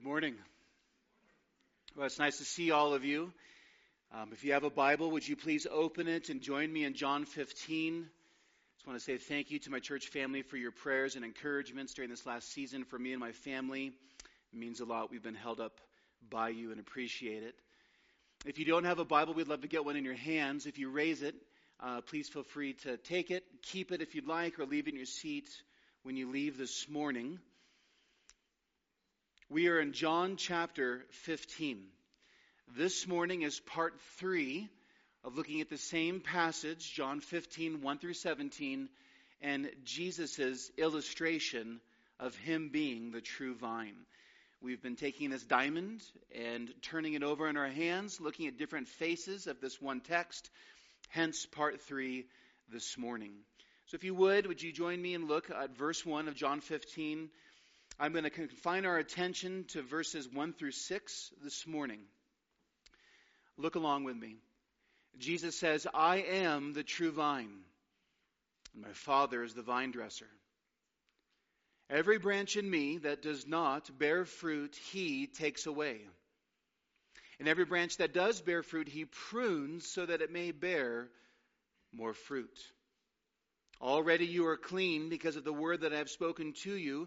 Good morning. Well, it's nice to see all of you. Um, if you have a Bible, would you please open it and join me in John 15? I just want to say thank you to my church family for your prayers and encouragements during this last season for me and my family. It means a lot. We've been held up by you and appreciate it. If you don't have a Bible, we'd love to get one in your hands. If you raise it, uh, please feel free to take it, keep it if you'd like, or leave it in your seat when you leave this morning. We are in John chapter 15. This morning is part three of looking at the same passage, John 15, 1 through 17, and Jesus' illustration of him being the true vine. We've been taking this diamond and turning it over in our hands, looking at different faces of this one text, hence part three this morning. So if you would, would you join me and look at verse 1 of John 15? I'm going to confine our attention to verses 1 through 6 this morning. Look along with me. Jesus says, I am the true vine, and my Father is the vine dresser. Every branch in me that does not bear fruit, he takes away. And every branch that does bear fruit, he prunes so that it may bear more fruit. Already you are clean because of the word that I have spoken to you.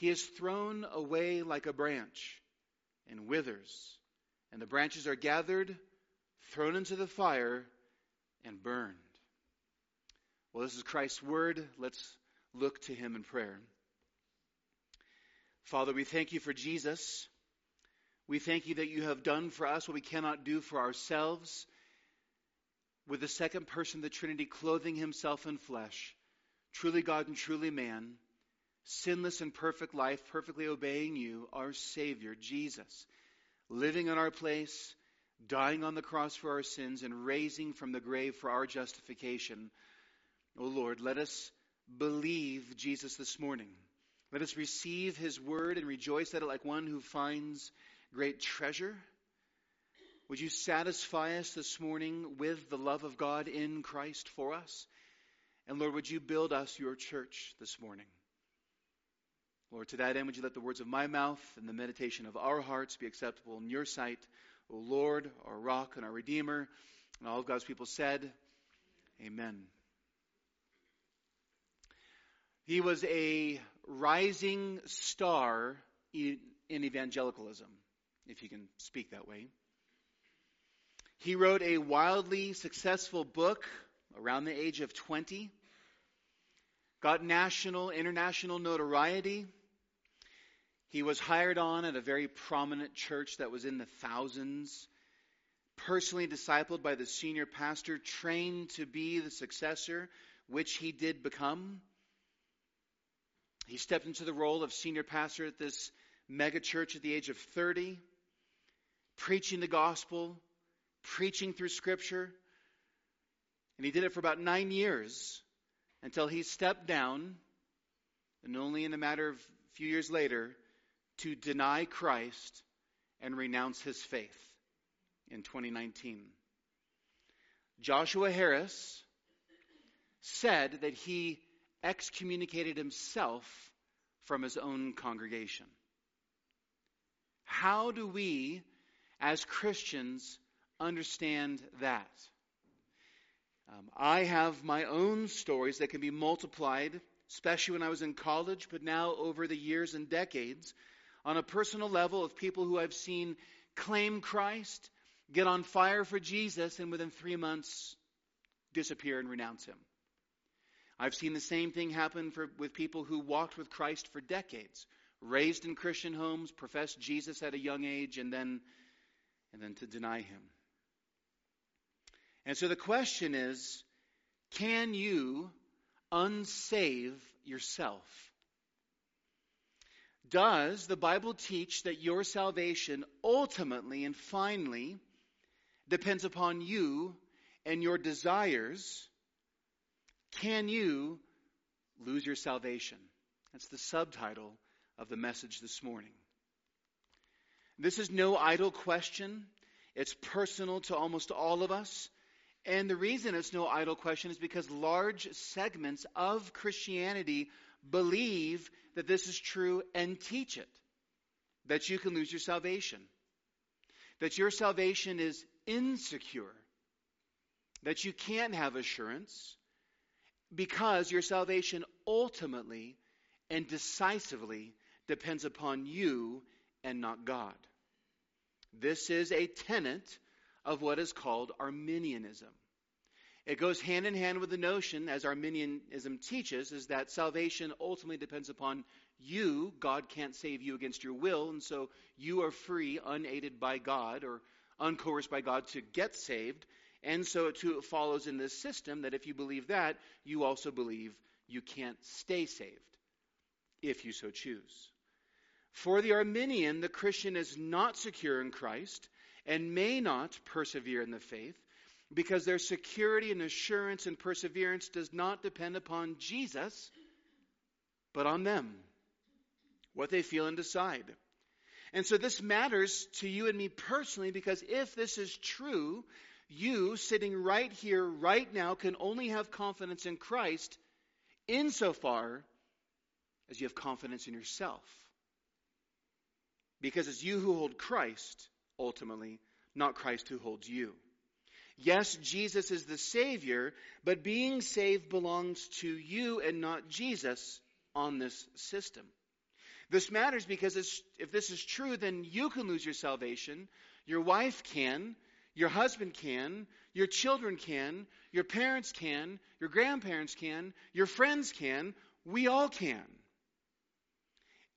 he is thrown away like a branch and withers, and the branches are gathered, thrown into the fire, and burned. Well, this is Christ's word. Let's look to him in prayer. Father, we thank you for Jesus. We thank you that you have done for us what we cannot do for ourselves. With the second person of the Trinity clothing himself in flesh, truly God and truly man sinless and perfect life, perfectly obeying you, our Savior, Jesus, living in our place, dying on the cross for our sins, and raising from the grave for our justification. O oh Lord, let us believe Jesus this morning. Let us receive his word and rejoice at it like one who finds great treasure. Would you satisfy us this morning with the love of God in Christ for us? And Lord, would you build us your church this morning? Lord, to that end, would you let the words of my mouth and the meditation of our hearts be acceptable in your sight, O Lord, our rock and our redeemer. And all of God's people said, Amen. He was a rising star in evangelicalism, if you can speak that way. He wrote a wildly successful book around the age of 20, got national, international notoriety he was hired on at a very prominent church that was in the thousands, personally discipled by the senior pastor, trained to be the successor, which he did become. He stepped into the role of senior pastor at this mega church at the age of 30, preaching the gospel, preaching through scripture. And he did it for about nine years until he stepped down, and only in a matter of a few years later to deny Christ and renounce his faith in 2019. Joshua Harris said that he excommunicated himself from his own congregation. How do we, as Christians, understand that? Um, I have my own stories that can be multiplied, especially when I was in college, but now over the years and decades on a personal level of people who I've seen claim Christ, get on fire for Jesus, and within three months disappear and renounce him. I've seen the same thing happen for, with people who walked with Christ for decades, raised in Christian homes, professed Jesus at a young age, and then, and then to deny him. And so the question is can you unsave yourself? Does the Bible teach that your salvation ultimately and finally depends upon you and your desires? Can you lose your salvation? That's the subtitle of the message this morning. This is no idle question. It's personal to almost all of us. And the reason it's no idle question is because large segments of Christianity believe that this is true and teach it. That you can lose your salvation. That your salvation is insecure. That you can't have assurance because your salvation ultimately and decisively depends upon you and not God. This is a tenet of what is called Arminianism. It goes hand in hand with the notion, as Arminianism teaches, is that salvation ultimately depends upon you. God can't save you against your will, and so you are free, unaided by God or uncoerced by God, to get saved. And so it too follows in this system that if you believe that, you also believe you can't stay saved, if you so choose. For the Arminian, the Christian is not secure in Christ and may not persevere in the faith because their security and assurance and perseverance does not depend upon Jesus, but on them, what they feel and decide. And so this matters to you and me personally because if this is true, you sitting right here, right now, can only have confidence in Christ insofar as you have confidence in yourself. Because it's you who hold Christ, ultimately, not Christ who holds you. Yes, Jesus is the Savior, but being saved belongs to you and not Jesus on this system. This matters because if this is true, then you can lose your salvation. Your wife can. Your husband can. Your children can. Your parents can. Your grandparents can. Your friends can. We all can.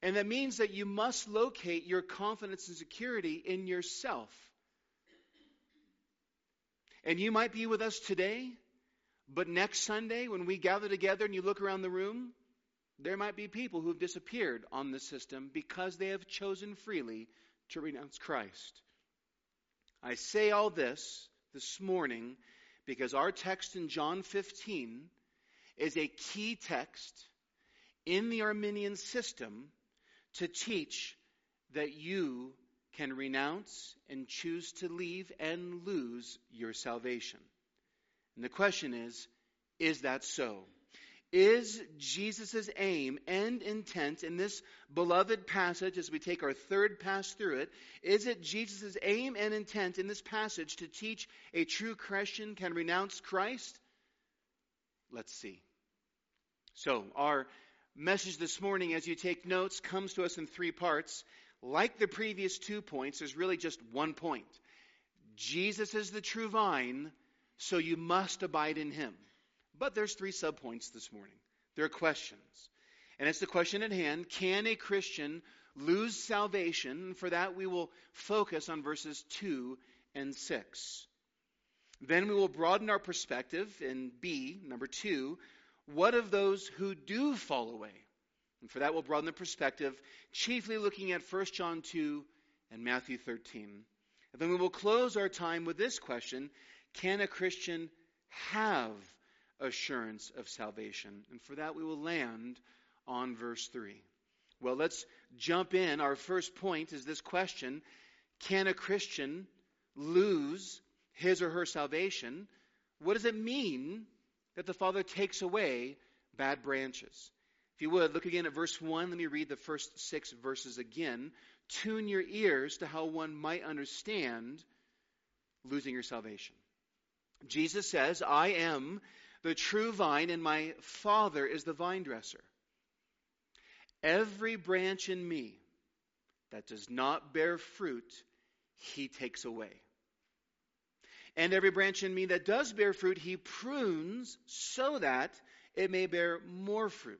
And that means that you must locate your confidence and security in yourself. And you might be with us today, but next Sunday, when we gather together and you look around the room, there might be people who have disappeared on the system because they have chosen freely to renounce Christ. I say all this this morning because our text in John 15 is a key text in the Arminian system to teach that you can renounce and choose to leave and lose your salvation. And the question is is that so? Is Jesus' aim and intent in this beloved passage, as we take our third pass through it, is it Jesus' aim and intent in this passage to teach a true Christian can renounce Christ? Let's see. So, our message this morning, as you take notes, comes to us in three parts. Like the previous two points, there's really just one point. Jesus is the true vine, so you must abide in him. But there's three subpoints this morning. There are questions. And it's the question at hand can a Christian lose salvation? For that, we will focus on verses 2 and 6. Then we will broaden our perspective in B, number 2, what of those who do fall away? And for that, we'll broaden the perspective, chiefly looking at 1 John 2 and Matthew 13. And then we will close our time with this question Can a Christian have assurance of salvation? And for that, we will land on verse 3. Well, let's jump in. Our first point is this question Can a Christian lose his or her salvation? What does it mean that the Father takes away bad branches. If you would, look again at verse 1. Let me read the first six verses again. Tune your ears to how one might understand losing your salvation. Jesus says, I am the true vine, and my Father is the vine dresser. Every branch in me that does not bear fruit, he takes away. And every branch in me that does bear fruit, he prunes so that it may bear more fruit.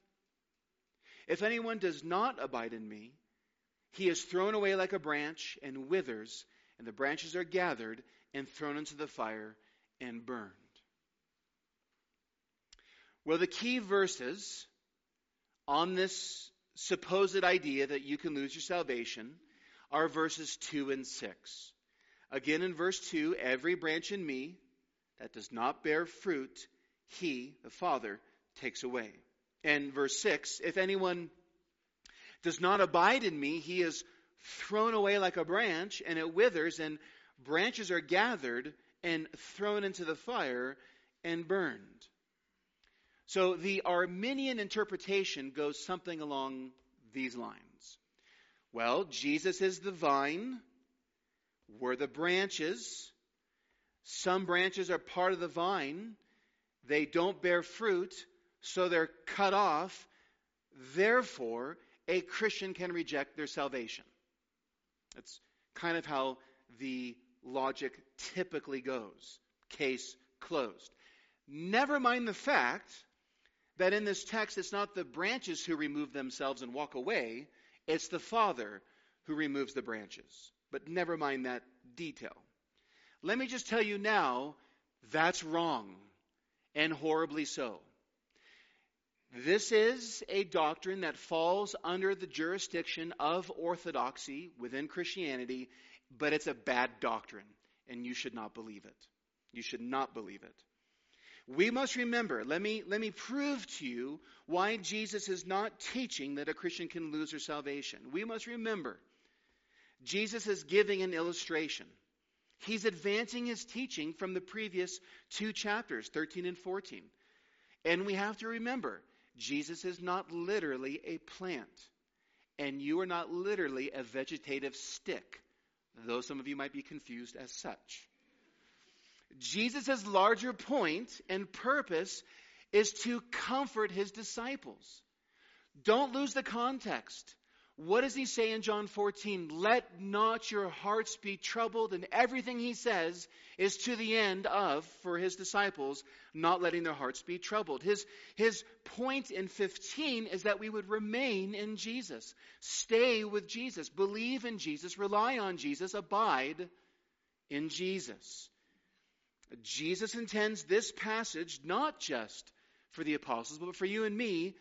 If anyone does not abide in me, he is thrown away like a branch and withers, and the branches are gathered and thrown into the fire and burned. Well, the key verses on this supposed idea that you can lose your salvation are verses 2 and 6. Again, in verse 2, every branch in me that does not bear fruit, he, the Father, takes away. And verse 6, if anyone does not abide in me, he is thrown away like a branch, and it withers, and branches are gathered and thrown into the fire and burned. So the Arminian interpretation goes something along these lines. Well, Jesus is the vine, we're the branches. Some branches are part of the vine, they don't bear fruit, so they're cut off. Therefore, a Christian can reject their salvation. That's kind of how the logic typically goes. Case closed. Never mind the fact that in this text it's not the branches who remove themselves and walk away, it's the Father who removes the branches. But never mind that detail. Let me just tell you now that's wrong, and horribly so. This is a doctrine that falls under the jurisdiction of orthodoxy within Christianity, but it's a bad doctrine, and you should not believe it. You should not believe it. We must remember, let me, let me prove to you why Jesus is not teaching that a Christian can lose their salvation. We must remember, Jesus is giving an illustration. He's advancing his teaching from the previous two chapters, 13 and 14. And we have to remember, Jesus is not literally a plant, and you are not literally a vegetative stick, though some of you might be confused as such. Jesus' larger point and purpose is to comfort his disciples. Don't lose the context. What does he say in John 14? Let not your hearts be troubled. And everything he says is to the end of, for his disciples, not letting their hearts be troubled. His, his point in 15 is that we would remain in Jesus, stay with Jesus, believe in Jesus, rely on Jesus, abide in Jesus. Jesus intends this passage not just for the apostles, but for you and me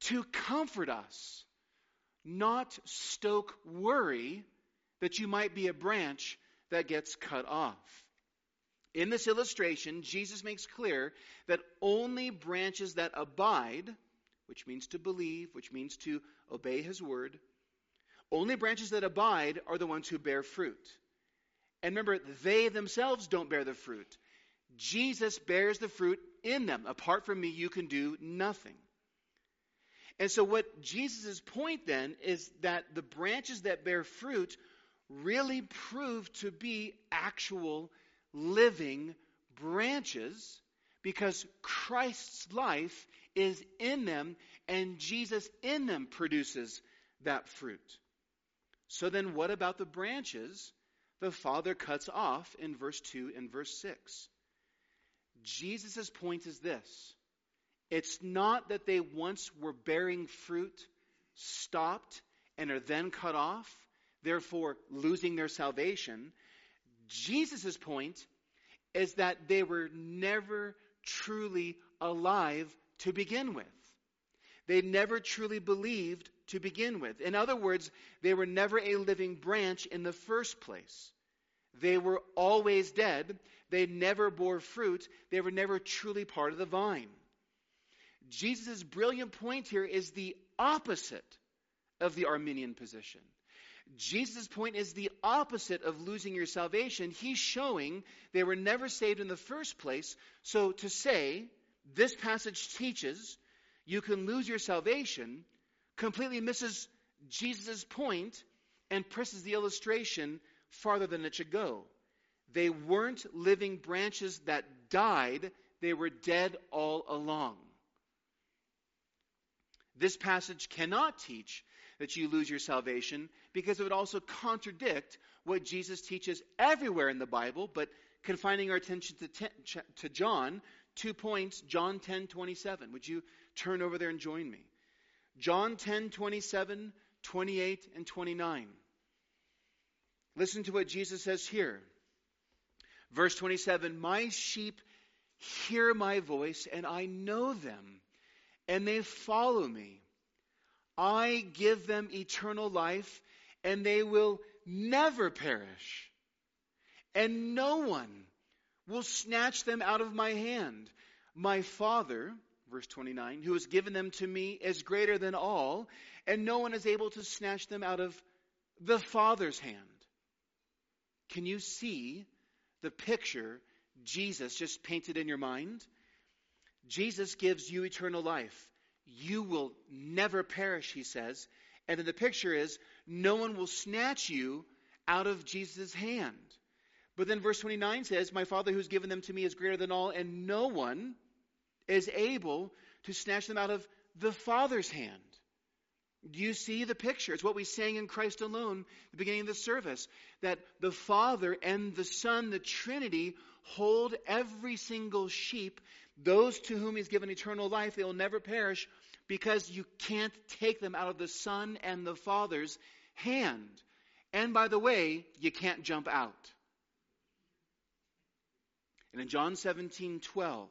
to comfort us, not stoke worry that you might be a branch that gets cut off. In this illustration, Jesus makes clear that only branches that abide, which means to believe, which means to obey his word, only branches that abide are the ones who bear fruit. And remember, they themselves don't bear the fruit. Jesus bears the fruit in them. Apart from me, you can do nothing. And so, what Jesus' point then is that the branches that bear fruit really prove to be actual living branches because Christ's life is in them and Jesus in them produces that fruit. So, then what about the branches the Father cuts off in verse 2 and verse 6. Jesus' point is this it's not that they once were bearing fruit, stopped, and are then cut off, therefore losing their salvation. Jesus' point is that they were never truly alive to begin with. They never truly believed to begin with. In other words, they were never a living branch in the first place. They were always dead. They never bore fruit. They were never truly part of the vine. Jesus' brilliant point here is the opposite of the Arminian position. Jesus' point is the opposite of losing your salvation. He's showing they were never saved in the first place. So to say, this passage teaches you can lose your salvation completely misses Jesus' point and presses the illustration farther than it should go. They weren't living branches that died, they were dead all along. This passage cannot teach that you lose your salvation because it would also contradict what Jesus teaches everywhere in the Bible, but confining our attention to, ten, to John, two points, John 10 27. Would you turn over there and join me? John 10 27, 28, and 29. Listen to what Jesus says here. Verse 27 My sheep hear my voice, and I know them, and they follow me. I give them eternal life, and they will never perish. And no one will snatch them out of my hand. My Father, verse 29, who has given them to me is greater than all, and no one is able to snatch them out of the Father's hand. Can you see the picture Jesus just painted in your mind? Jesus gives you eternal life. You will never perish, he says. And then the picture is no one will snatch you out of Jesus' hand. But then verse 29 says, My Father who's given them to me is greater than all, and no one is able to snatch them out of the Father's hand. Do you see the picture? It's what we sang in Christ alone, the beginning of the service, that the Father and the Son, the Trinity, hold every single sheep those to whom he's given eternal life, they will never perish because you can't take them out of the Son and the Father's hand. And by the way, you can't jump out. And in John 17 12,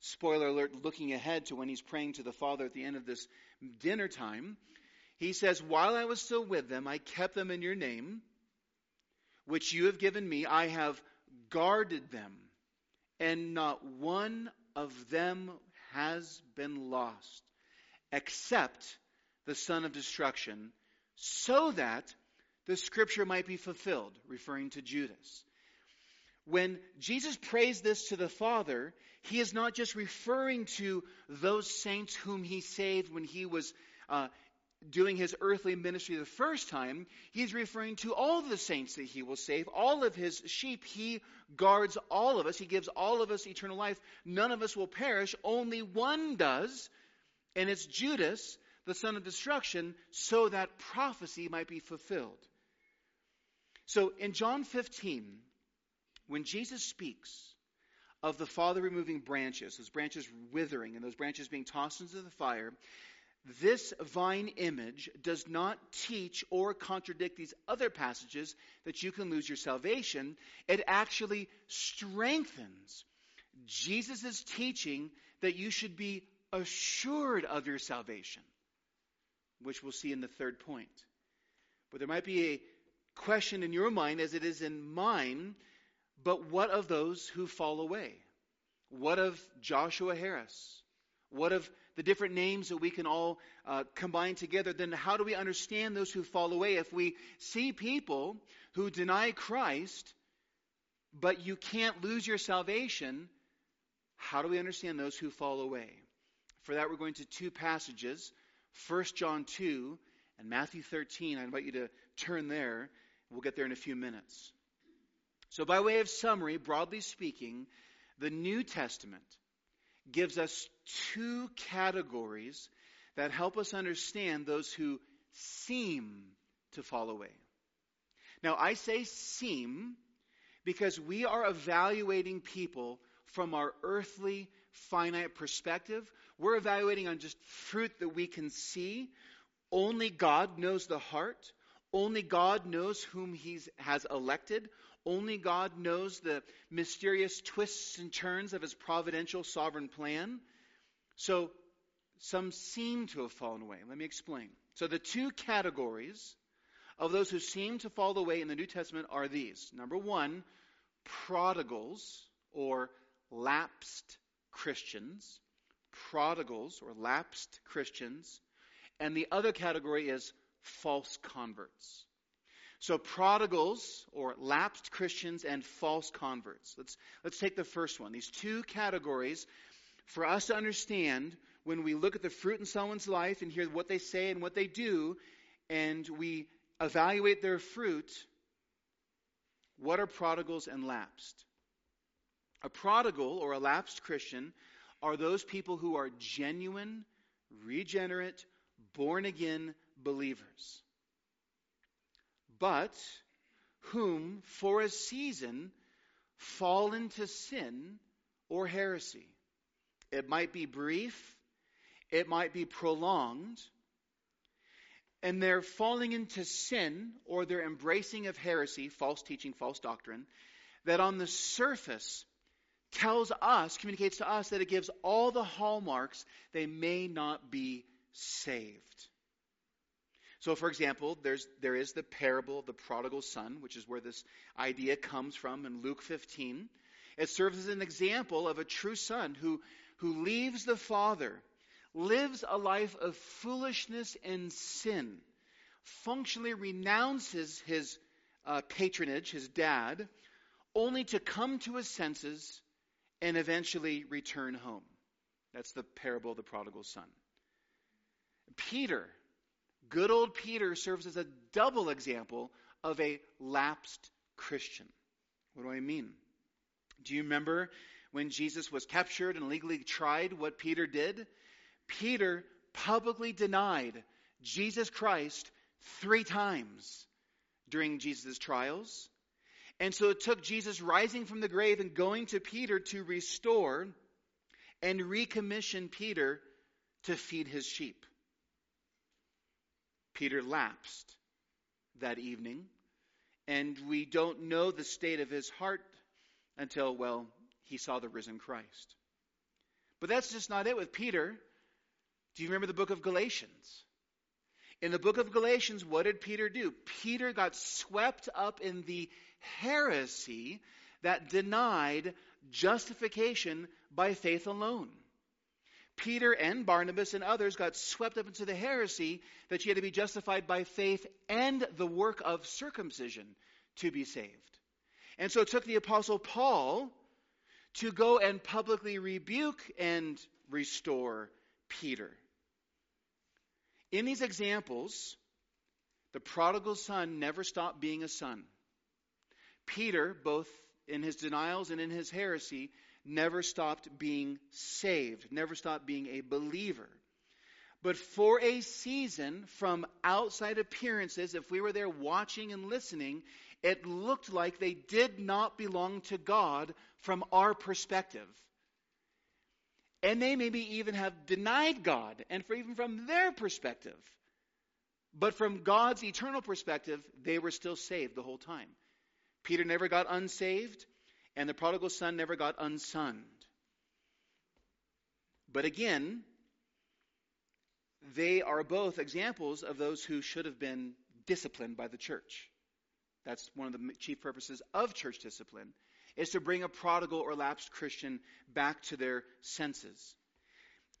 spoiler alert, looking ahead to when he's praying to the Father at the end of this dinner time, he says, While I was still with them, I kept them in your name, which you have given me. I have guarded them and not one of them has been lost, except the son of destruction, so that the scripture might be fulfilled, referring to Judas. When Jesus prays this to the Father, he is not just referring to those saints whom he saved when he was uh, doing his earthly ministry the first time, he's referring to all the saints that he will save, all of his sheep. He guards all of us. He gives all of us eternal life. None of us will perish. Only one does, and it's Judas, the son of destruction, so that prophecy might be fulfilled. So in John 15, when Jesus speaks of the Father removing branches, those branches withering and those branches being tossed into the fire, this vine image does not teach or contradict these other passages that you can lose your salvation. It actually strengthens Jesus' teaching that you should be assured of your salvation, which we'll see in the third point. But there might be a question in your mind, as it is in mine, but what of those who fall away? What of Joshua Harris? What of the different names that we can all uh, combine together, then how do we understand those who fall away? If we see people who deny Christ, but you can't lose your salvation, how do we understand those who fall away? For that, we're going to two passages 1 John 2 and Matthew 13. I invite you to turn there. We'll get there in a few minutes. So, by way of summary, broadly speaking, the New Testament gives us two categories that help us understand those who seem to fall away. Now, I say seem because we are evaluating people from our earthly, finite perspective. We're evaluating on just fruit that we can see. Only God knows the heart. Only God knows whom He has elected. Only God knows the mysterious twists and turns of his providential sovereign plan. So some seem to have fallen away. Let me explain. So the two categories of those who seem to fall away in the New Testament are these. Number one, prodigals or lapsed Christians. Prodigals or lapsed Christians. And the other category is false converts. So prodigals or lapsed Christians and false converts. Let's, let's take the first one. These two categories for us to understand when we look at the fruit in someone's life and hear what they say and what they do, and we evaluate their fruit, what are prodigals and lapsed? A prodigal or a lapsed Christian are those people who are genuine, regenerate, born again believers, but whom for a season fall into sin or heresy. It might be brief, it might be prolonged, and they're falling into sin or they're embracing of heresy, false teaching, false doctrine, that on the surface tells us, communicates to us that it gives all the hallmarks they may not be saved. So, for example, there's, there is the parable of the prodigal son, which is where this idea comes from in Luke 15. It serves as an example of a true son who, who leaves the father, lives a life of foolishness and sin, functionally renounces his uh, patronage, his dad, only to come to his senses and eventually return home. That's the parable of the prodigal son. Peter, good old Peter, serves as a double example of a lapsed Christian. What do I mean? Do you remember when Jesus was captured and legally tried what Peter did? Peter publicly denied Jesus Christ three times during Jesus' trials. And so it took Jesus rising from the grave and going to Peter to restore and recommission Peter to feed his sheep. Peter lapsed that evening, and we don't know the state of his heart until, well, he saw the risen Christ. But that's just not it with Peter. Do you remember the book of Galatians? In the book of Galatians, what did Peter do? Peter got swept up in the heresy that denied justification by faith alone. Peter and Barnabas and others got swept up into the heresy that you had to be justified by faith and the work of circumcision to be saved. And so it took the Apostle Paul to go and publicly rebuke and restore Peter. In these examples, the prodigal son never stopped being a son. Peter, both in his denials and in his heresy, never stopped being saved, never stopped being a believer. But for a season, from outside appearances, if we were there watching and listening, it looked like they did not belong to God from our perspective. And they maybe even have denied God, and for even from their perspective. But from God's eternal perspective, they were still saved the whole time. Peter never got unsaved, and the prodigal son never got unsunned. But again, they are both examples of those who should have been disciplined by the church. That's one of the chief purposes of church discipline, is to bring a prodigal or lapsed Christian back to their senses.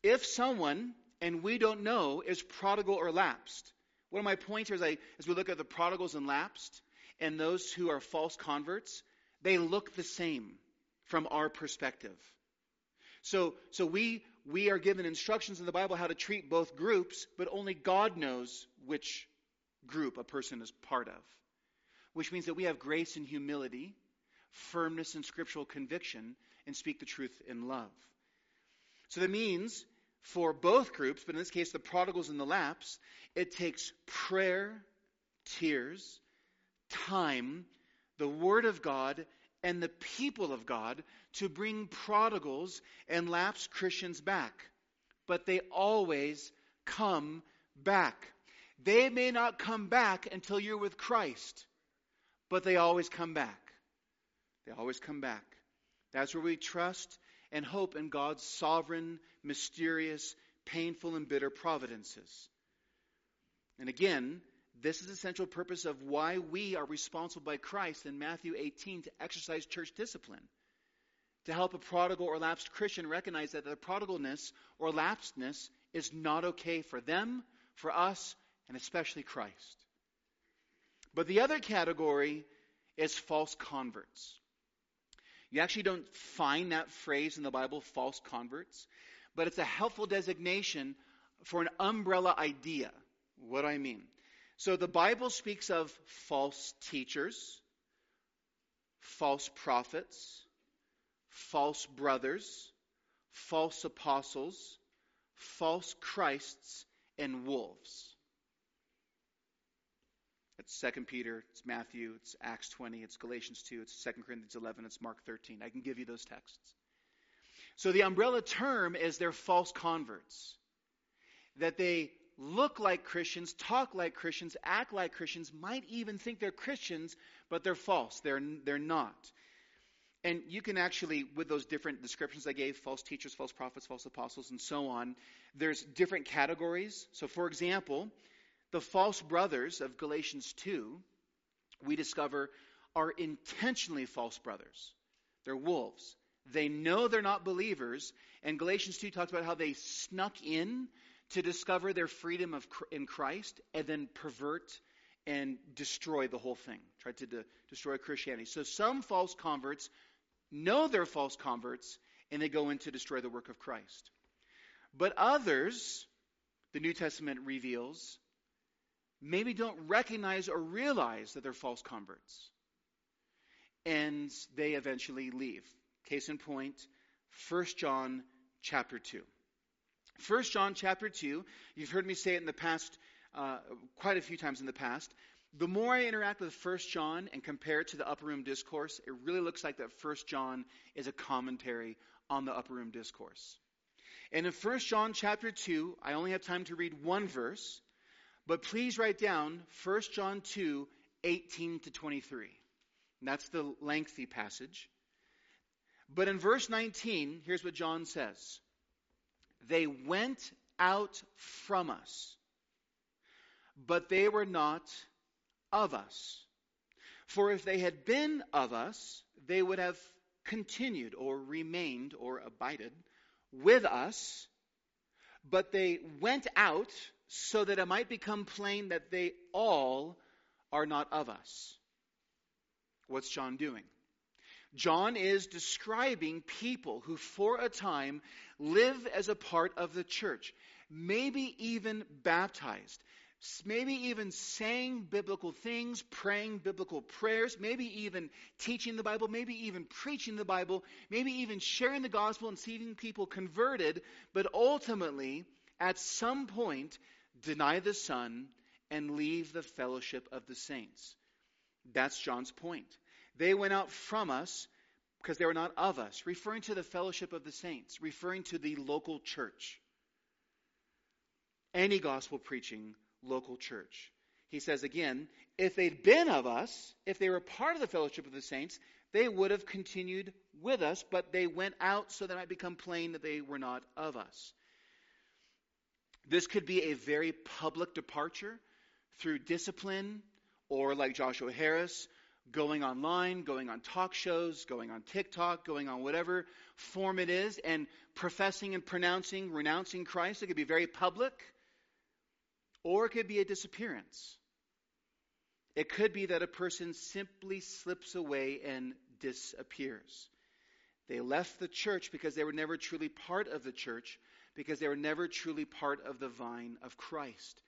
If someone, and we don't know, is prodigal or lapsed, one of my as, I, as we look at the prodigals and lapsed, and those who are false converts, they look the same from our perspective. So, so we, we are given instructions in the Bible how to treat both groups, but only God knows which group a person is part of. Which means that we have grace and humility, firmness and scriptural conviction, and speak the truth in love. So that means for both groups, but in this case the prodigals and the lapse, it takes prayer, tears, time, the Word of God, and the people of God to bring prodigals and lapsed Christians back. But they always come back. They may not come back until you're with Christ, but they always come back. They always come back. That's where we trust and hope in God's sovereign, mysterious, painful, and bitter providences. And again, this is the central purpose of why we are responsible by Christ in Matthew 18 to exercise church discipline. To help a prodigal or lapsed Christian recognize that their prodigalness or lapsedness is not okay for them, for us, and especially Christ. But the other category is false converts. You actually don't find that phrase in the Bible, false converts, but it's a helpful designation for an umbrella idea. What do I mean? So the Bible speaks of false teachers, false prophets, false brothers, false apostles, false Christs, and wolves. It's 2 Peter, it's Matthew, it's Acts 20, it's Galatians 2, it's 2 Corinthians 11, it's Mark 13. I can give you those texts. So the umbrella term is they're false converts. That they look like Christians, talk like Christians, act like Christians, might even think they're Christians, but they're false. They're, they're not. And you can actually, with those different descriptions I gave, false teachers, false prophets, false apostles, and so on, there's different categories. So, for example, the false brothers of Galatians 2, we discover, are intentionally false brothers. They're wolves. They know they're not believers. And Galatians 2 talks about how they snuck in to discover their freedom of, in Christ and then pervert and destroy the whole thing, tried to de- destroy Christianity. So some false converts know they're false converts, and they go in to destroy the work of Christ. But others, the New Testament reveals, maybe don't recognize or realize that they're false converts. And they eventually leave. Case in point, 1 John chapter 2. 1 John chapter 2, you've heard me say it in the past, uh, quite a few times in the past, the more I interact with 1 John and compare it to the upper room discourse, it really looks like that 1 John is a commentary on the upper room discourse. And in 1 John chapter 2, I only have time to read one verse, but please write down 1 John 2, 18 to 23. And that's the lengthy passage. But in verse 19, here's what John says They went out from us, but they were not of us. For if they had been of us, they would have continued or remained or abided with us, but they went out so that it might become plain that they all are not of us. What's John doing? John is describing people who, for a time, live as a part of the church, maybe even baptized, maybe even saying biblical things, praying biblical prayers, maybe even teaching the Bible, maybe even preaching the Bible, maybe even sharing the gospel and seeing people converted, but ultimately, at some point, deny the Son and leave the fellowship of the saints. That's John's point. They went out from us because they were not of us, referring to the fellowship of the saints, referring to the local church. Any gospel preaching local church. He says again, if they'd been of us, if they were part of the fellowship of the saints, they would have continued with us, but they went out so that it might become plain that they were not of us. This could be a very public departure through discipline, or like Joshua Harris, going online, going on talk shows, going on TikTok, going on whatever form it is, and professing and pronouncing, renouncing Christ. It could be very public or it could be a disappearance. It could be that a person simply slips away and disappears. They left the church because they were never truly part of the church, because they were never truly part of the vine of Christ.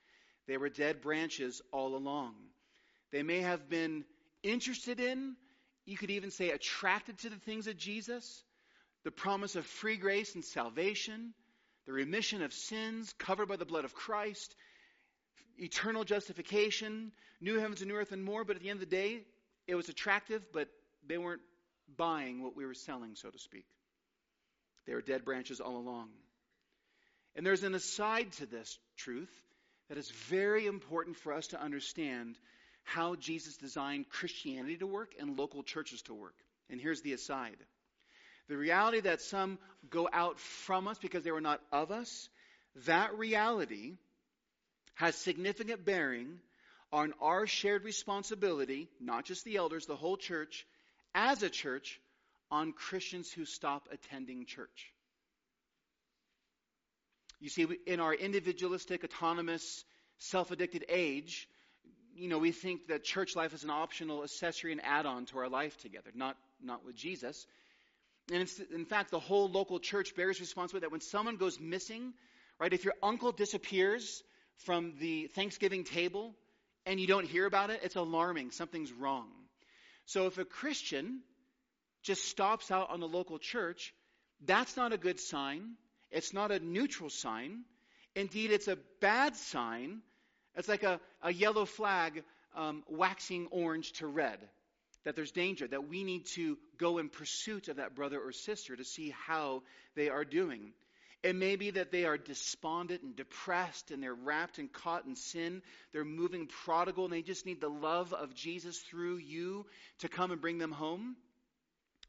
They were dead branches all along. They may have been interested in, you could even say attracted to the things of Jesus, the promise of free grace and salvation, the remission of sins covered by the blood of Christ, eternal justification, new heavens and new earth and more, but at the end of the day, it was attractive, but they weren't buying what we were selling, so to speak. They were dead branches all along. And there's an aside to this truth that is very important for us to understand how Jesus designed Christianity to work and local churches to work. And here's the aside the reality that some go out from us because they were not of us, that reality has significant bearing on our shared responsibility, not just the elders, the whole church, as a church, on Christians who stop attending church. You see, in our individualistic, autonomous, self addicted age, you know, we think that church life is an optional accessory and add on to our life together, not, not with Jesus. And in fact, the whole local church bears responsibility that when someone goes missing, right, if your uncle disappears, from the Thanksgiving table and you don't hear about it, it's alarming. Something's wrong. So if a Christian just stops out on the local church, that's not a good sign. It's not a neutral sign. Indeed, it's a bad sign. It's like a, a yellow flag um, waxing orange to red, that there's danger, that we need to go in pursuit of that brother or sister to see how they are doing. It may be that they are despondent and depressed and they're wrapped and caught in sin. They're moving prodigal and they just need the love of Jesus through you to come and bring them home.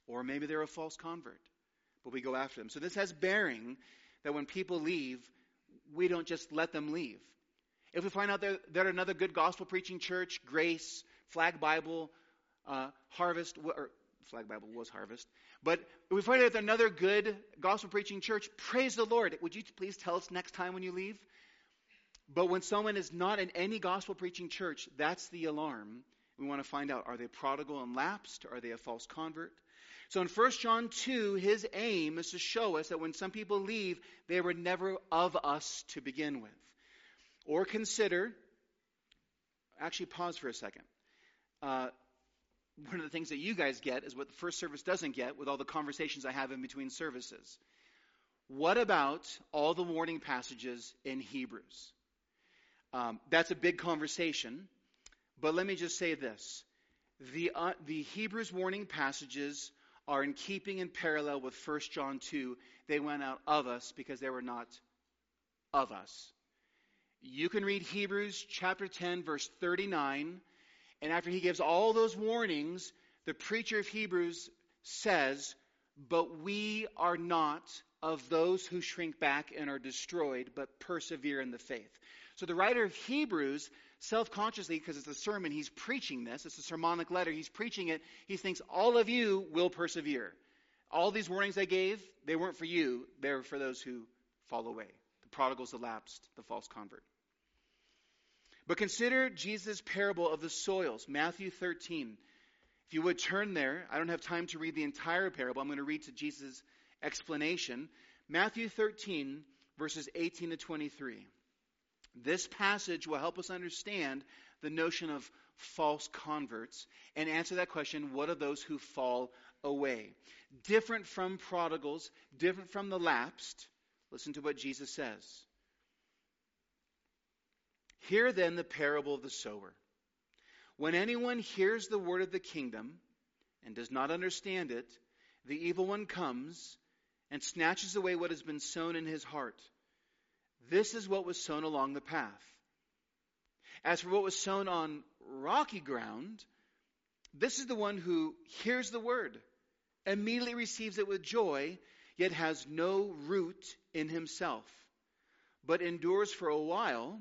Or maybe they're a false convert, but we go after them. So this has bearing that when people leave, we don't just let them leave. If we find out that they're another good gospel preaching church, Grace, Flag Bible, uh, Harvest, or Flag Bible was Harvest, but if we find out that another good gospel preaching church, praise the Lord. Would you please tell us next time when you leave? But when someone is not in any gospel preaching church, that's the alarm. We want to find out are they prodigal and lapsed? Are they a false convert? So in 1 John 2, his aim is to show us that when some people leave, they were never of us to begin with. Or consider, actually, pause for a second. Uh, one of the things that you guys get is what the first service doesn't get with all the conversations I have in between services. What about all the warning passages in Hebrews? Um, that's a big conversation, but let me just say this. The, uh, the Hebrews warning passages are in keeping and parallel with 1 John 2. They went out of us because they were not of us. You can read Hebrews chapter 10, verse 39 and after he gives all those warnings, the preacher of Hebrews says, But we are not of those who shrink back and are destroyed, but persevere in the faith. So the writer of Hebrews, self consciously, because it's a sermon, he's preaching this, it's a sermonic letter, he's preaching it, he thinks all of you will persevere. All these warnings I gave, they weren't for you, they were for those who fall away the prodigals, the lapsed, the false convert. But consider Jesus' parable of the soils, Matthew 13. If you would turn there, I don't have time to read the entire parable. I'm going to read to Jesus' explanation. Matthew 13, verses 18 to 23. This passage will help us understand the notion of false converts and answer that question what are those who fall away? Different from prodigals, different from the lapsed. Listen to what Jesus says. Hear then the parable of the sower. When anyone hears the word of the kingdom and does not understand it, the evil one comes and snatches away what has been sown in his heart. This is what was sown along the path. As for what was sown on rocky ground, this is the one who hears the word, immediately receives it with joy, yet has no root in himself, but endures for a while.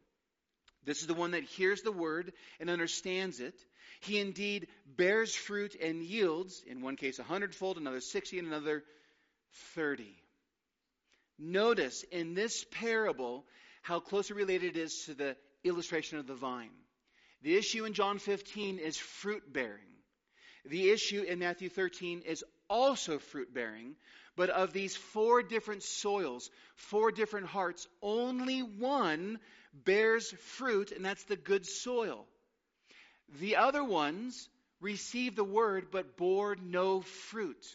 this is the one that hears the word and understands it. He indeed bears fruit and yields, in one case a hundredfold, another sixty, and another thirty. Notice in this parable how closely related it is to the illustration of the vine. The issue in John 15 is fruit bearing. The issue in Matthew 13 is also fruit bearing, but of these four different soils, four different hearts, only one bears fruit, and that's the good soil. The other ones received the word but bore no fruit.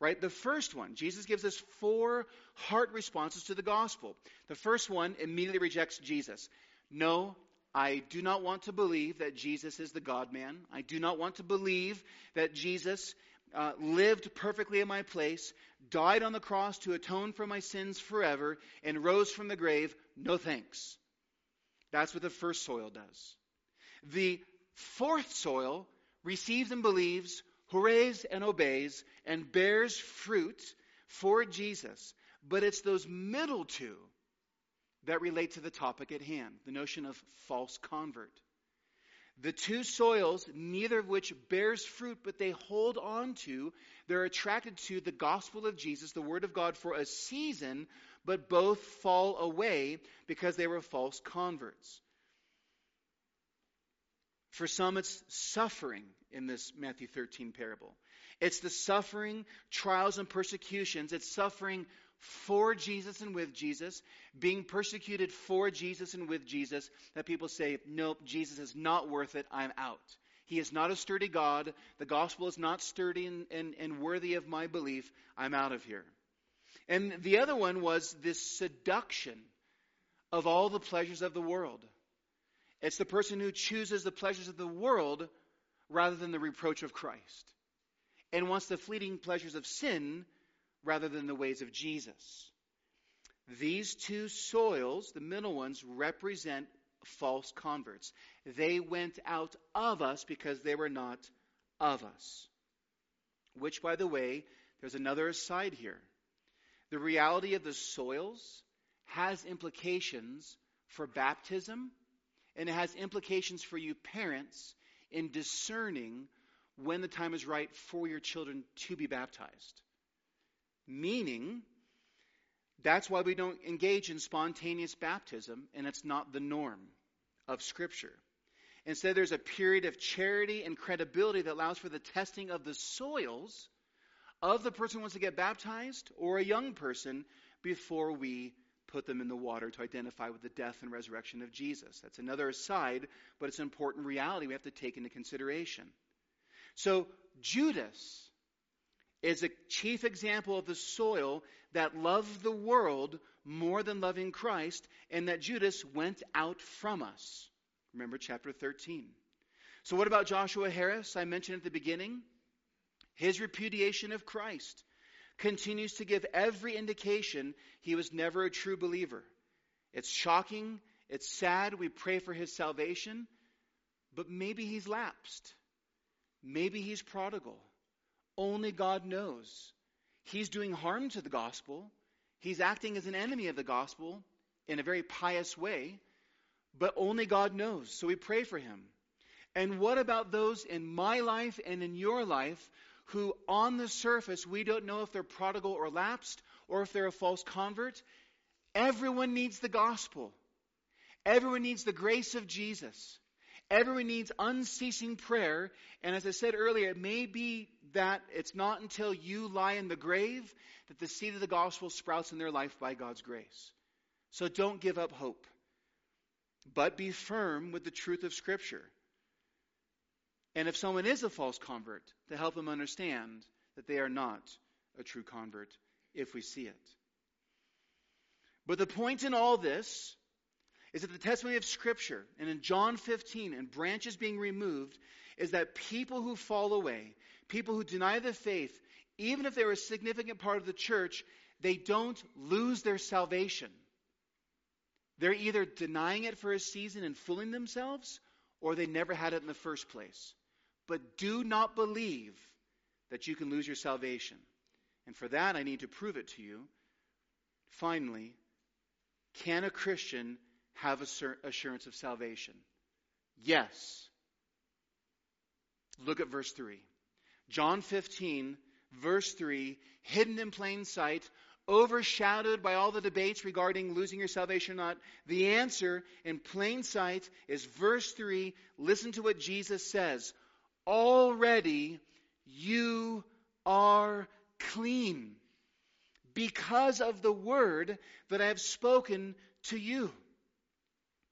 Right? The first one, Jesus gives us four heart responses to the gospel. The first one immediately rejects Jesus. No, I do not want to believe that Jesus is the God man. I do not want to believe that Jesus uh, lived perfectly in my place, died on the cross to atone for my sins forever, and rose from the grave. No thanks. That's what the first soil does. The fourth soil receives and believes, hoorays and obeys, and bears fruit for Jesus. But it's those middle two that relate to the topic at hand the notion of false convert. The two soils, neither of which bears fruit, but they hold on to, they're attracted to the gospel of Jesus, the word of God, for a season, but both fall away because they were false converts. For some, it's suffering in this Matthew 13 parable. It's the suffering, trials, and persecutions. It's suffering for Jesus and with Jesus, being persecuted for Jesus and with Jesus, that people say, Nope, Jesus is not worth it. I'm out. He is not a sturdy God. The gospel is not sturdy and, and, and worthy of my belief. I'm out of here. And the other one was this seduction of all the pleasures of the world. It's the person who chooses the pleasures of the world rather than the reproach of Christ and wants the fleeting pleasures of sin rather than the ways of Jesus. These two soils, the middle ones, represent false converts. They went out of us because they were not of us. Which, by the way, there's another aside here. The reality of the soils has implications for baptism, and it has implications for you parents in discerning when the time is right for your children to be baptized. Meaning, that's why we don't engage in spontaneous baptism, and it's not the norm of Scripture. Instead, there's a period of charity and credibility that allows for the testing of the soils of the person who wants to get baptized or a young person before we put them in the water to identify with the death and resurrection of Jesus. That's another aside, but it's an important reality we have to take into consideration. So, Judas is a chief example of the soil that loved the world more than loving Christ, and that Judas went out from us. Remember chapter 13. So, what about Joshua Harris? I mentioned at the beginning. His repudiation of Christ continues to give every indication he was never a true believer. It's shocking. It's sad. We pray for his salvation. But maybe he's lapsed. Maybe he's prodigal. Only God knows. He's doing harm to the gospel. He's acting as an enemy of the gospel in a very pious way, but only God knows. So we pray for him. And what about those in my life and in your life who, on the surface, we don't know if they're prodigal or lapsed or if they're a false convert? Everyone needs the gospel. Everyone needs the grace of Jesus. Everyone needs unceasing prayer. And as I said earlier, it may be that it's not until you lie in the grave that the seed of the gospel sprouts in their life by God's grace. So don't give up hope, but be firm with the truth of Scripture. And if someone is a false convert, to help them understand that they are not a true convert if we see it. But the point in all this is that the testimony of Scripture, and in John 15, and branches being removed, is that people who fall away, people who deny the faith, even if they're a significant part of the church, they don't lose their salvation. They're either denying it for a season and fooling themselves, or they never had it in the first place. But do not believe that you can lose your salvation. And for that, I need to prove it to you. Finally, can a Christian have assurance of salvation? Yes. Look at verse 3. John 15, verse 3, hidden in plain sight, overshadowed by all the debates regarding losing your salvation or not. The answer in plain sight is verse 3. Listen to what Jesus says. Already you are clean because of the word that I have spoken to you.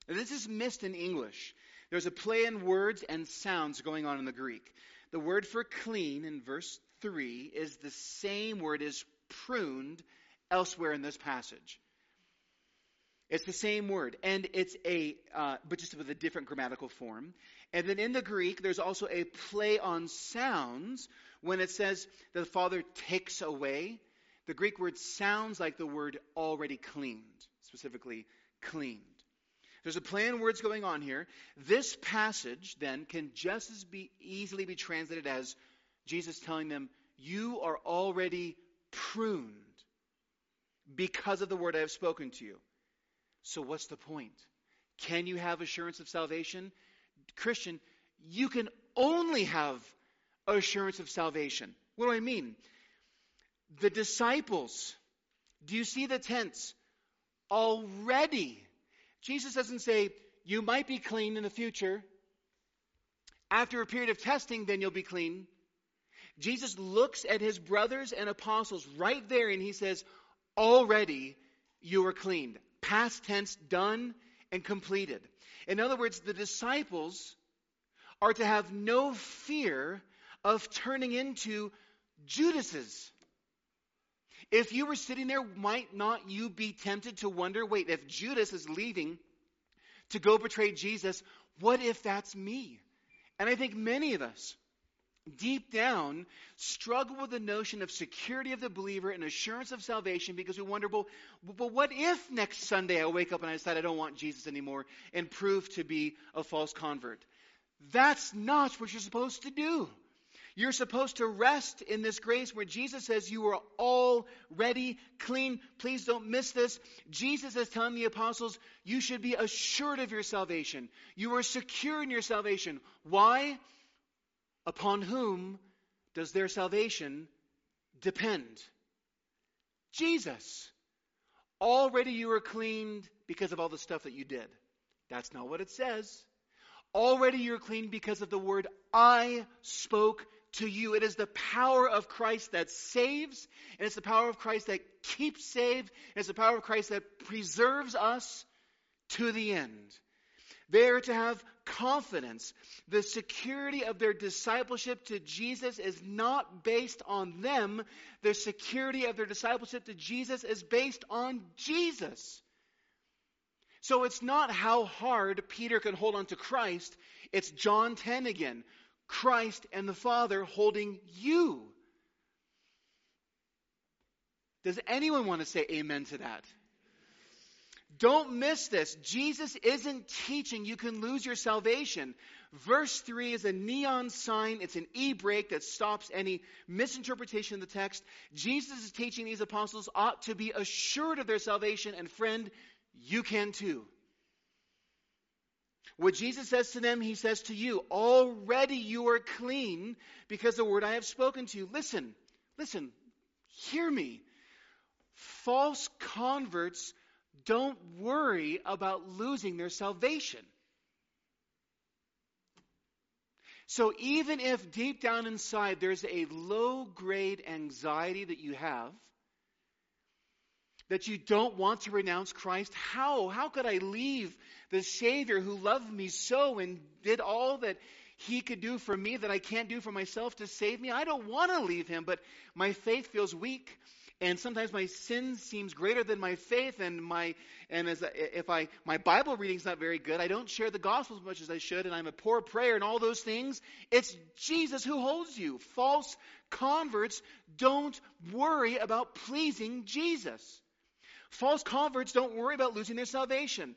This is missed in English. There's a play in words and sounds going on in the Greek. The word for clean in verse 3 is the same word as pruned elsewhere in this passage. It's the same word, and it's a, uh, but just with a different grammatical form. And then in the Greek, there's also a play on sounds when it says that the Father takes away. The Greek word sounds like the word already cleaned, specifically cleaned. There's a play on words going on here. This passage then can just as be easily be translated as Jesus telling them, You are already pruned because of the word I have spoken to you. So what's the point? Can you have assurance of salvation? Christian, you can only have assurance of salvation. What do I mean? The disciples, do you see the tense? Already. Jesus doesn't say, you might be clean in the future. After a period of testing, then you'll be clean. Jesus looks at his brothers and apostles right there and he says, Already you are cleaned. Past tense, done and completed. In other words, the disciples are to have no fear of turning into Judases. If you were sitting there, might not you be tempted to wonder wait, if Judas is leaving to go betray Jesus, what if that's me? And I think many of us, deep down, struggle with the notion of security of the believer and assurance of salvation because we wonder, well, but what if next Sunday I wake up and I decide I don't want Jesus anymore and prove to be a false convert? That's not what you're supposed to do. You're supposed to rest in this grace where Jesus says you are already clean. Please don't miss this. Jesus is telling the apostles you should be assured of your salvation. You are secure in your salvation. Why? Upon whom does their salvation depend? Jesus. Already you are cleaned because of all the stuff that you did. That's not what it says. Already you're clean because of the word I spoke to you. It is the power of Christ that saves, and it's the power of Christ that keeps saved, and it's the power of Christ that preserves us to the end. They are to have confidence. The security of their discipleship to Jesus is not based on them. The security of their discipleship to Jesus is based on Jesus. So it's not how hard Peter can hold on to Christ. It's John 10 again. Christ and the Father holding you. Does anyone want to say amen to that? Don't miss this. Jesus isn't teaching you can lose your salvation. Verse 3 is a neon sign, it's an e brake that stops any misinterpretation of the text. Jesus is teaching these apostles ought to be assured of their salvation, and friend, you can too. What Jesus says to them, he says to you, already you are clean because the word I have spoken to you. Listen, listen, hear me. False converts don't worry about losing their salvation. So even if deep down inside there's a low grade anxiety that you have, that you don't want to renounce Christ? How? How could I leave the Savior who loved me so and did all that he could do for me that I can't do for myself to save me? I don't want to leave him, but my faith feels weak. And sometimes my sin seems greater than my faith, and my and as if I my Bible reading's not very good, I don't share the gospel as much as I should, and I'm a poor prayer and all those things. It's Jesus who holds you. False converts don't worry about pleasing Jesus. False converts don't worry about losing their salvation.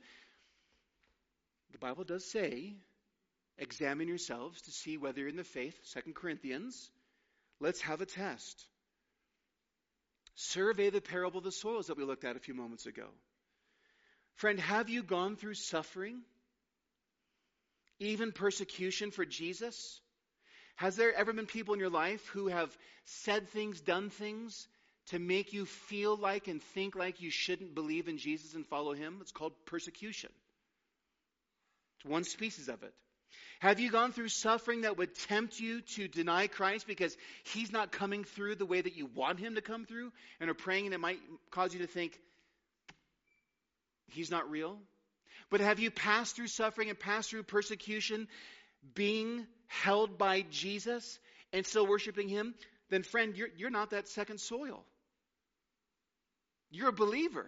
The Bible does say, examine yourselves to see whether you're in the faith, 2 Corinthians. Let's have a test. Survey the parable of the soils that we looked at a few moments ago. Friend, have you gone through suffering? Even persecution for Jesus? Has there ever been people in your life who have said things, done things to make you feel like and think like you shouldn't believe in Jesus and follow him. It's called persecution. It's one species of it. Have you gone through suffering that would tempt you to deny Christ because he's not coming through the way that you want him to come through and are praying and it might cause you to think he's not real? But have you passed through suffering and passed through persecution being held by Jesus and still worshiping him? Then, friend, you're, you're not that second soil. You're a believer.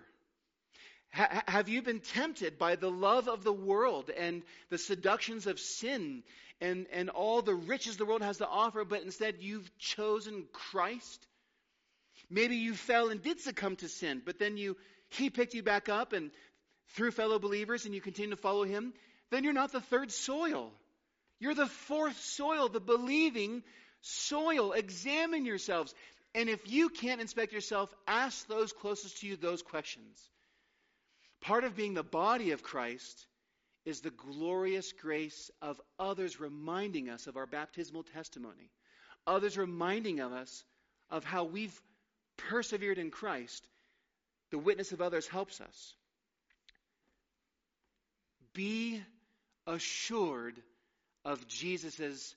Ha- have you been tempted by the love of the world and the seductions of sin and, and all the riches the world has to offer, but instead you've chosen Christ? Maybe you fell and did succumb to sin, but then you he picked you back up and through fellow believers and you continue to follow him. Then you're not the third soil. You're the fourth soil, the believing soil. Examine yourselves. And if you can't inspect yourself, ask those closest to you those questions. Part of being the body of Christ is the glorious grace of others reminding us of our baptismal testimony, others reminding of us of how we've persevered in Christ. The witness of others helps us. Be assured of Jesus'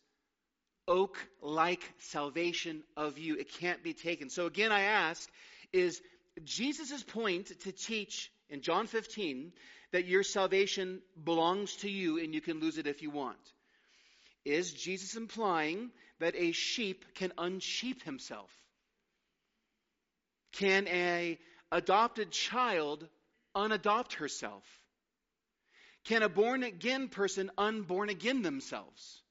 oak like salvation of you. It can't be taken. So, again, I ask is Jesus' point to teach in John 15 that your salvation belongs to you and you can lose it if you want? Is Jesus implying that a sheep can unsheep himself? Can a adopted child unadopt herself? Can a born again person unborn again themselves?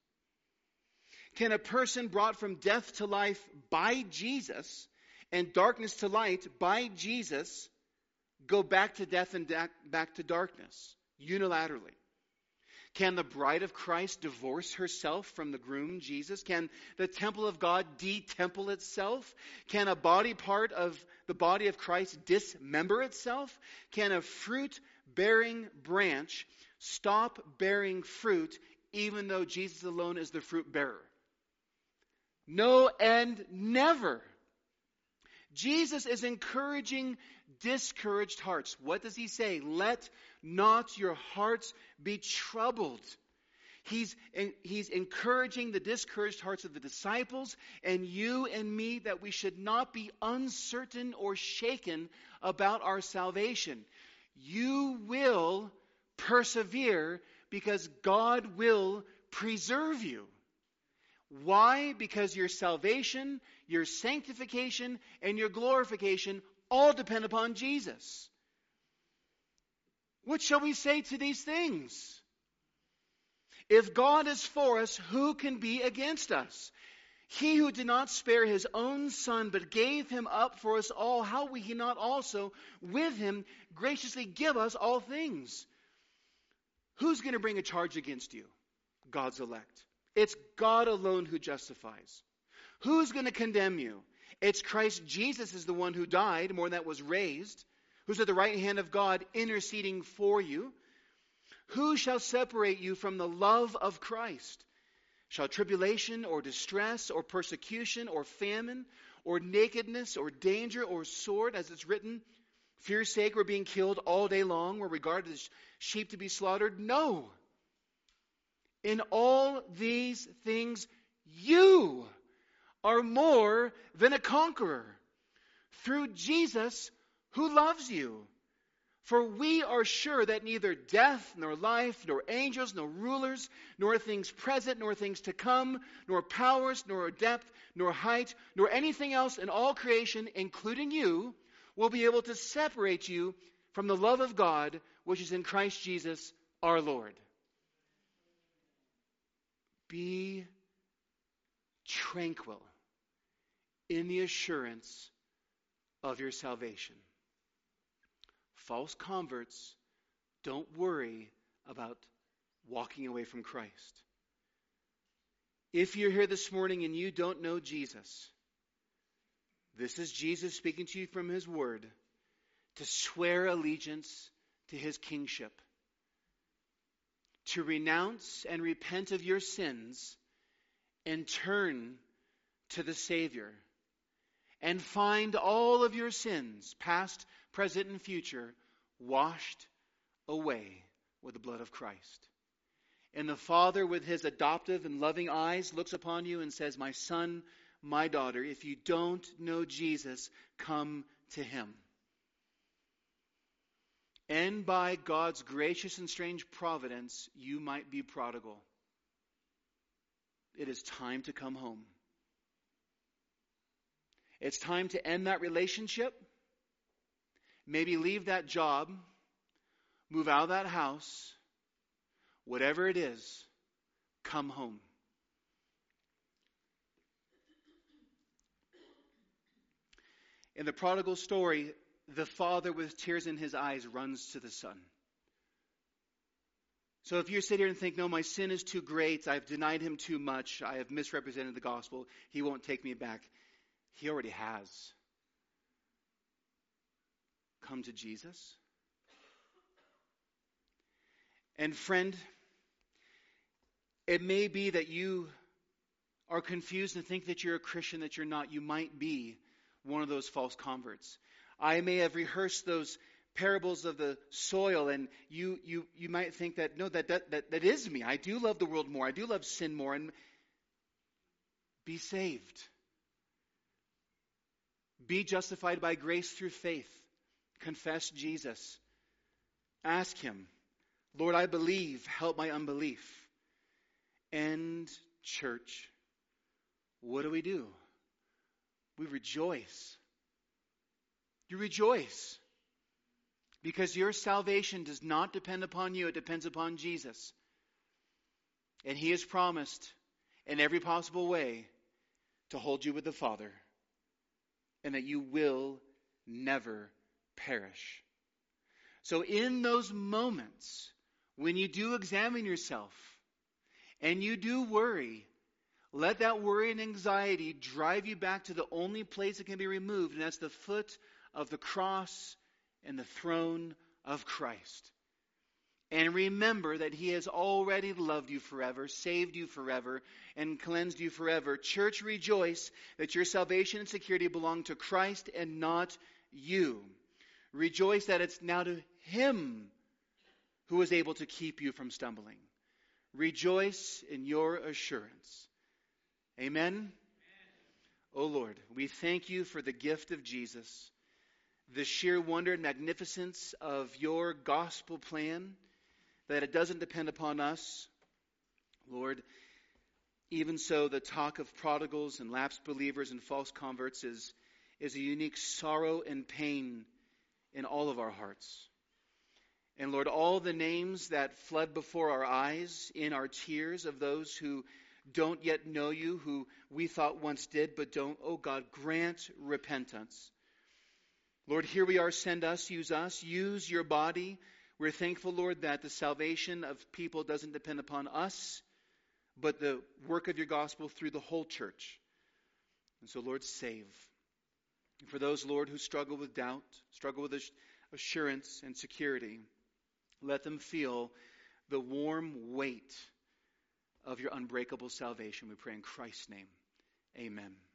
Can a person brought from death to life by Jesus and darkness to light by Jesus go back to death and back to darkness unilaterally? Can the bride of Christ divorce herself from the groom, Jesus? Can the temple of God detemple itself? Can a body part of the body of Christ dismember itself? Can a fruit bearing branch stop bearing fruit even though Jesus alone is the fruit bearer? No and never. Jesus is encouraging discouraged hearts. What does he say? Let not your hearts be troubled. He's, he's encouraging the discouraged hearts of the disciples and you and me that we should not be uncertain or shaken about our salvation. You will persevere because God will preserve you. Why? Because your salvation, your sanctification, and your glorification all depend upon Jesus. What shall we say to these things? If God is for us, who can be against us? He who did not spare his own son, but gave him up for us all, how will he not also with him graciously give us all things? Who's going to bring a charge against you? God's elect. It's God alone who justifies. Who's going to condemn you? It's Christ Jesus is the one who died, more than that was raised, who's at the right hand of God interceding for you. Who shall separate you from the love of Christ? Shall tribulation or distress or persecution or famine or nakedness or danger or sword, as it's written, your sake we're being killed all day long, we're regarded as sheep to be slaughtered? No. In all these things, you are more than a conqueror through Jesus who loves you. For we are sure that neither death, nor life, nor angels, nor rulers, nor things present, nor things to come, nor powers, nor depth, nor height, nor anything else in all creation, including you, will be able to separate you from the love of God which is in Christ Jesus our Lord. Be tranquil in the assurance of your salvation. False converts don't worry about walking away from Christ. If you're here this morning and you don't know Jesus, this is Jesus speaking to you from his word to swear allegiance to his kingship to renounce and repent of your sins and turn to the Savior and find all of your sins, past, present, and future, washed away with the blood of Christ. And the Father, with his adoptive and loving eyes, looks upon you and says, My son, my daughter, if you don't know Jesus, come to him and by God's gracious and strange providence, you might be prodigal. It is time to come home. It's time to end that relationship. Maybe leave that job, move out of that house, whatever it is, come home. In the prodigal story, the father, with tears in his eyes, runs to the son. So if you sit here and think, no, my sin is too great, I've denied him too much, I have misrepresented the gospel, he won't take me back. He already has. Come to Jesus. And friend, it may be that you are confused and think that you're a Christian that you're not. You might be one of those false converts. I may have rehearsed those parables of the soil, and you, you, you might think that, no, that, that, that, that is me. I do love the world more. I do love sin more. And be saved. Be justified by grace through faith. Confess Jesus. Ask Him, Lord, I believe, help my unbelief. And, church, what do we do? We rejoice. You rejoice. Because your salvation does not depend upon you, it depends upon Jesus. And He has promised in every possible way to hold you with the Father, and that you will never perish. So, in those moments when you do examine yourself and you do worry, let that worry and anxiety drive you back to the only place that can be removed, and that's the foot of the cross and the throne of Christ. And remember that He has already loved you forever, saved you forever, and cleansed you forever. Church, rejoice that your salvation and security belong to Christ and not you. Rejoice that it's now to Him who is able to keep you from stumbling. Rejoice in your assurance. Amen? Amen. O oh Lord, we thank you for the gift of Jesus, the sheer wonder and magnificence of your gospel plan that it doesn't depend upon us. Lord, even so, the talk of prodigals and lapsed believers and false converts is, is a unique sorrow and pain in all of our hearts. And Lord, all the names that flood before our eyes in our tears of those who don't yet know you, who we thought once did but don't, oh God, grant repentance. Lord, here we are, send us, use us, use your body we're thankful, Lord, that the salvation of people doesn't depend upon us, but the work of your gospel through the whole church. And so, Lord, save. And for those, Lord, who struggle with doubt, struggle with assurance and security, let them feel the warm weight of your unbreakable salvation. We pray in Christ's name. Amen.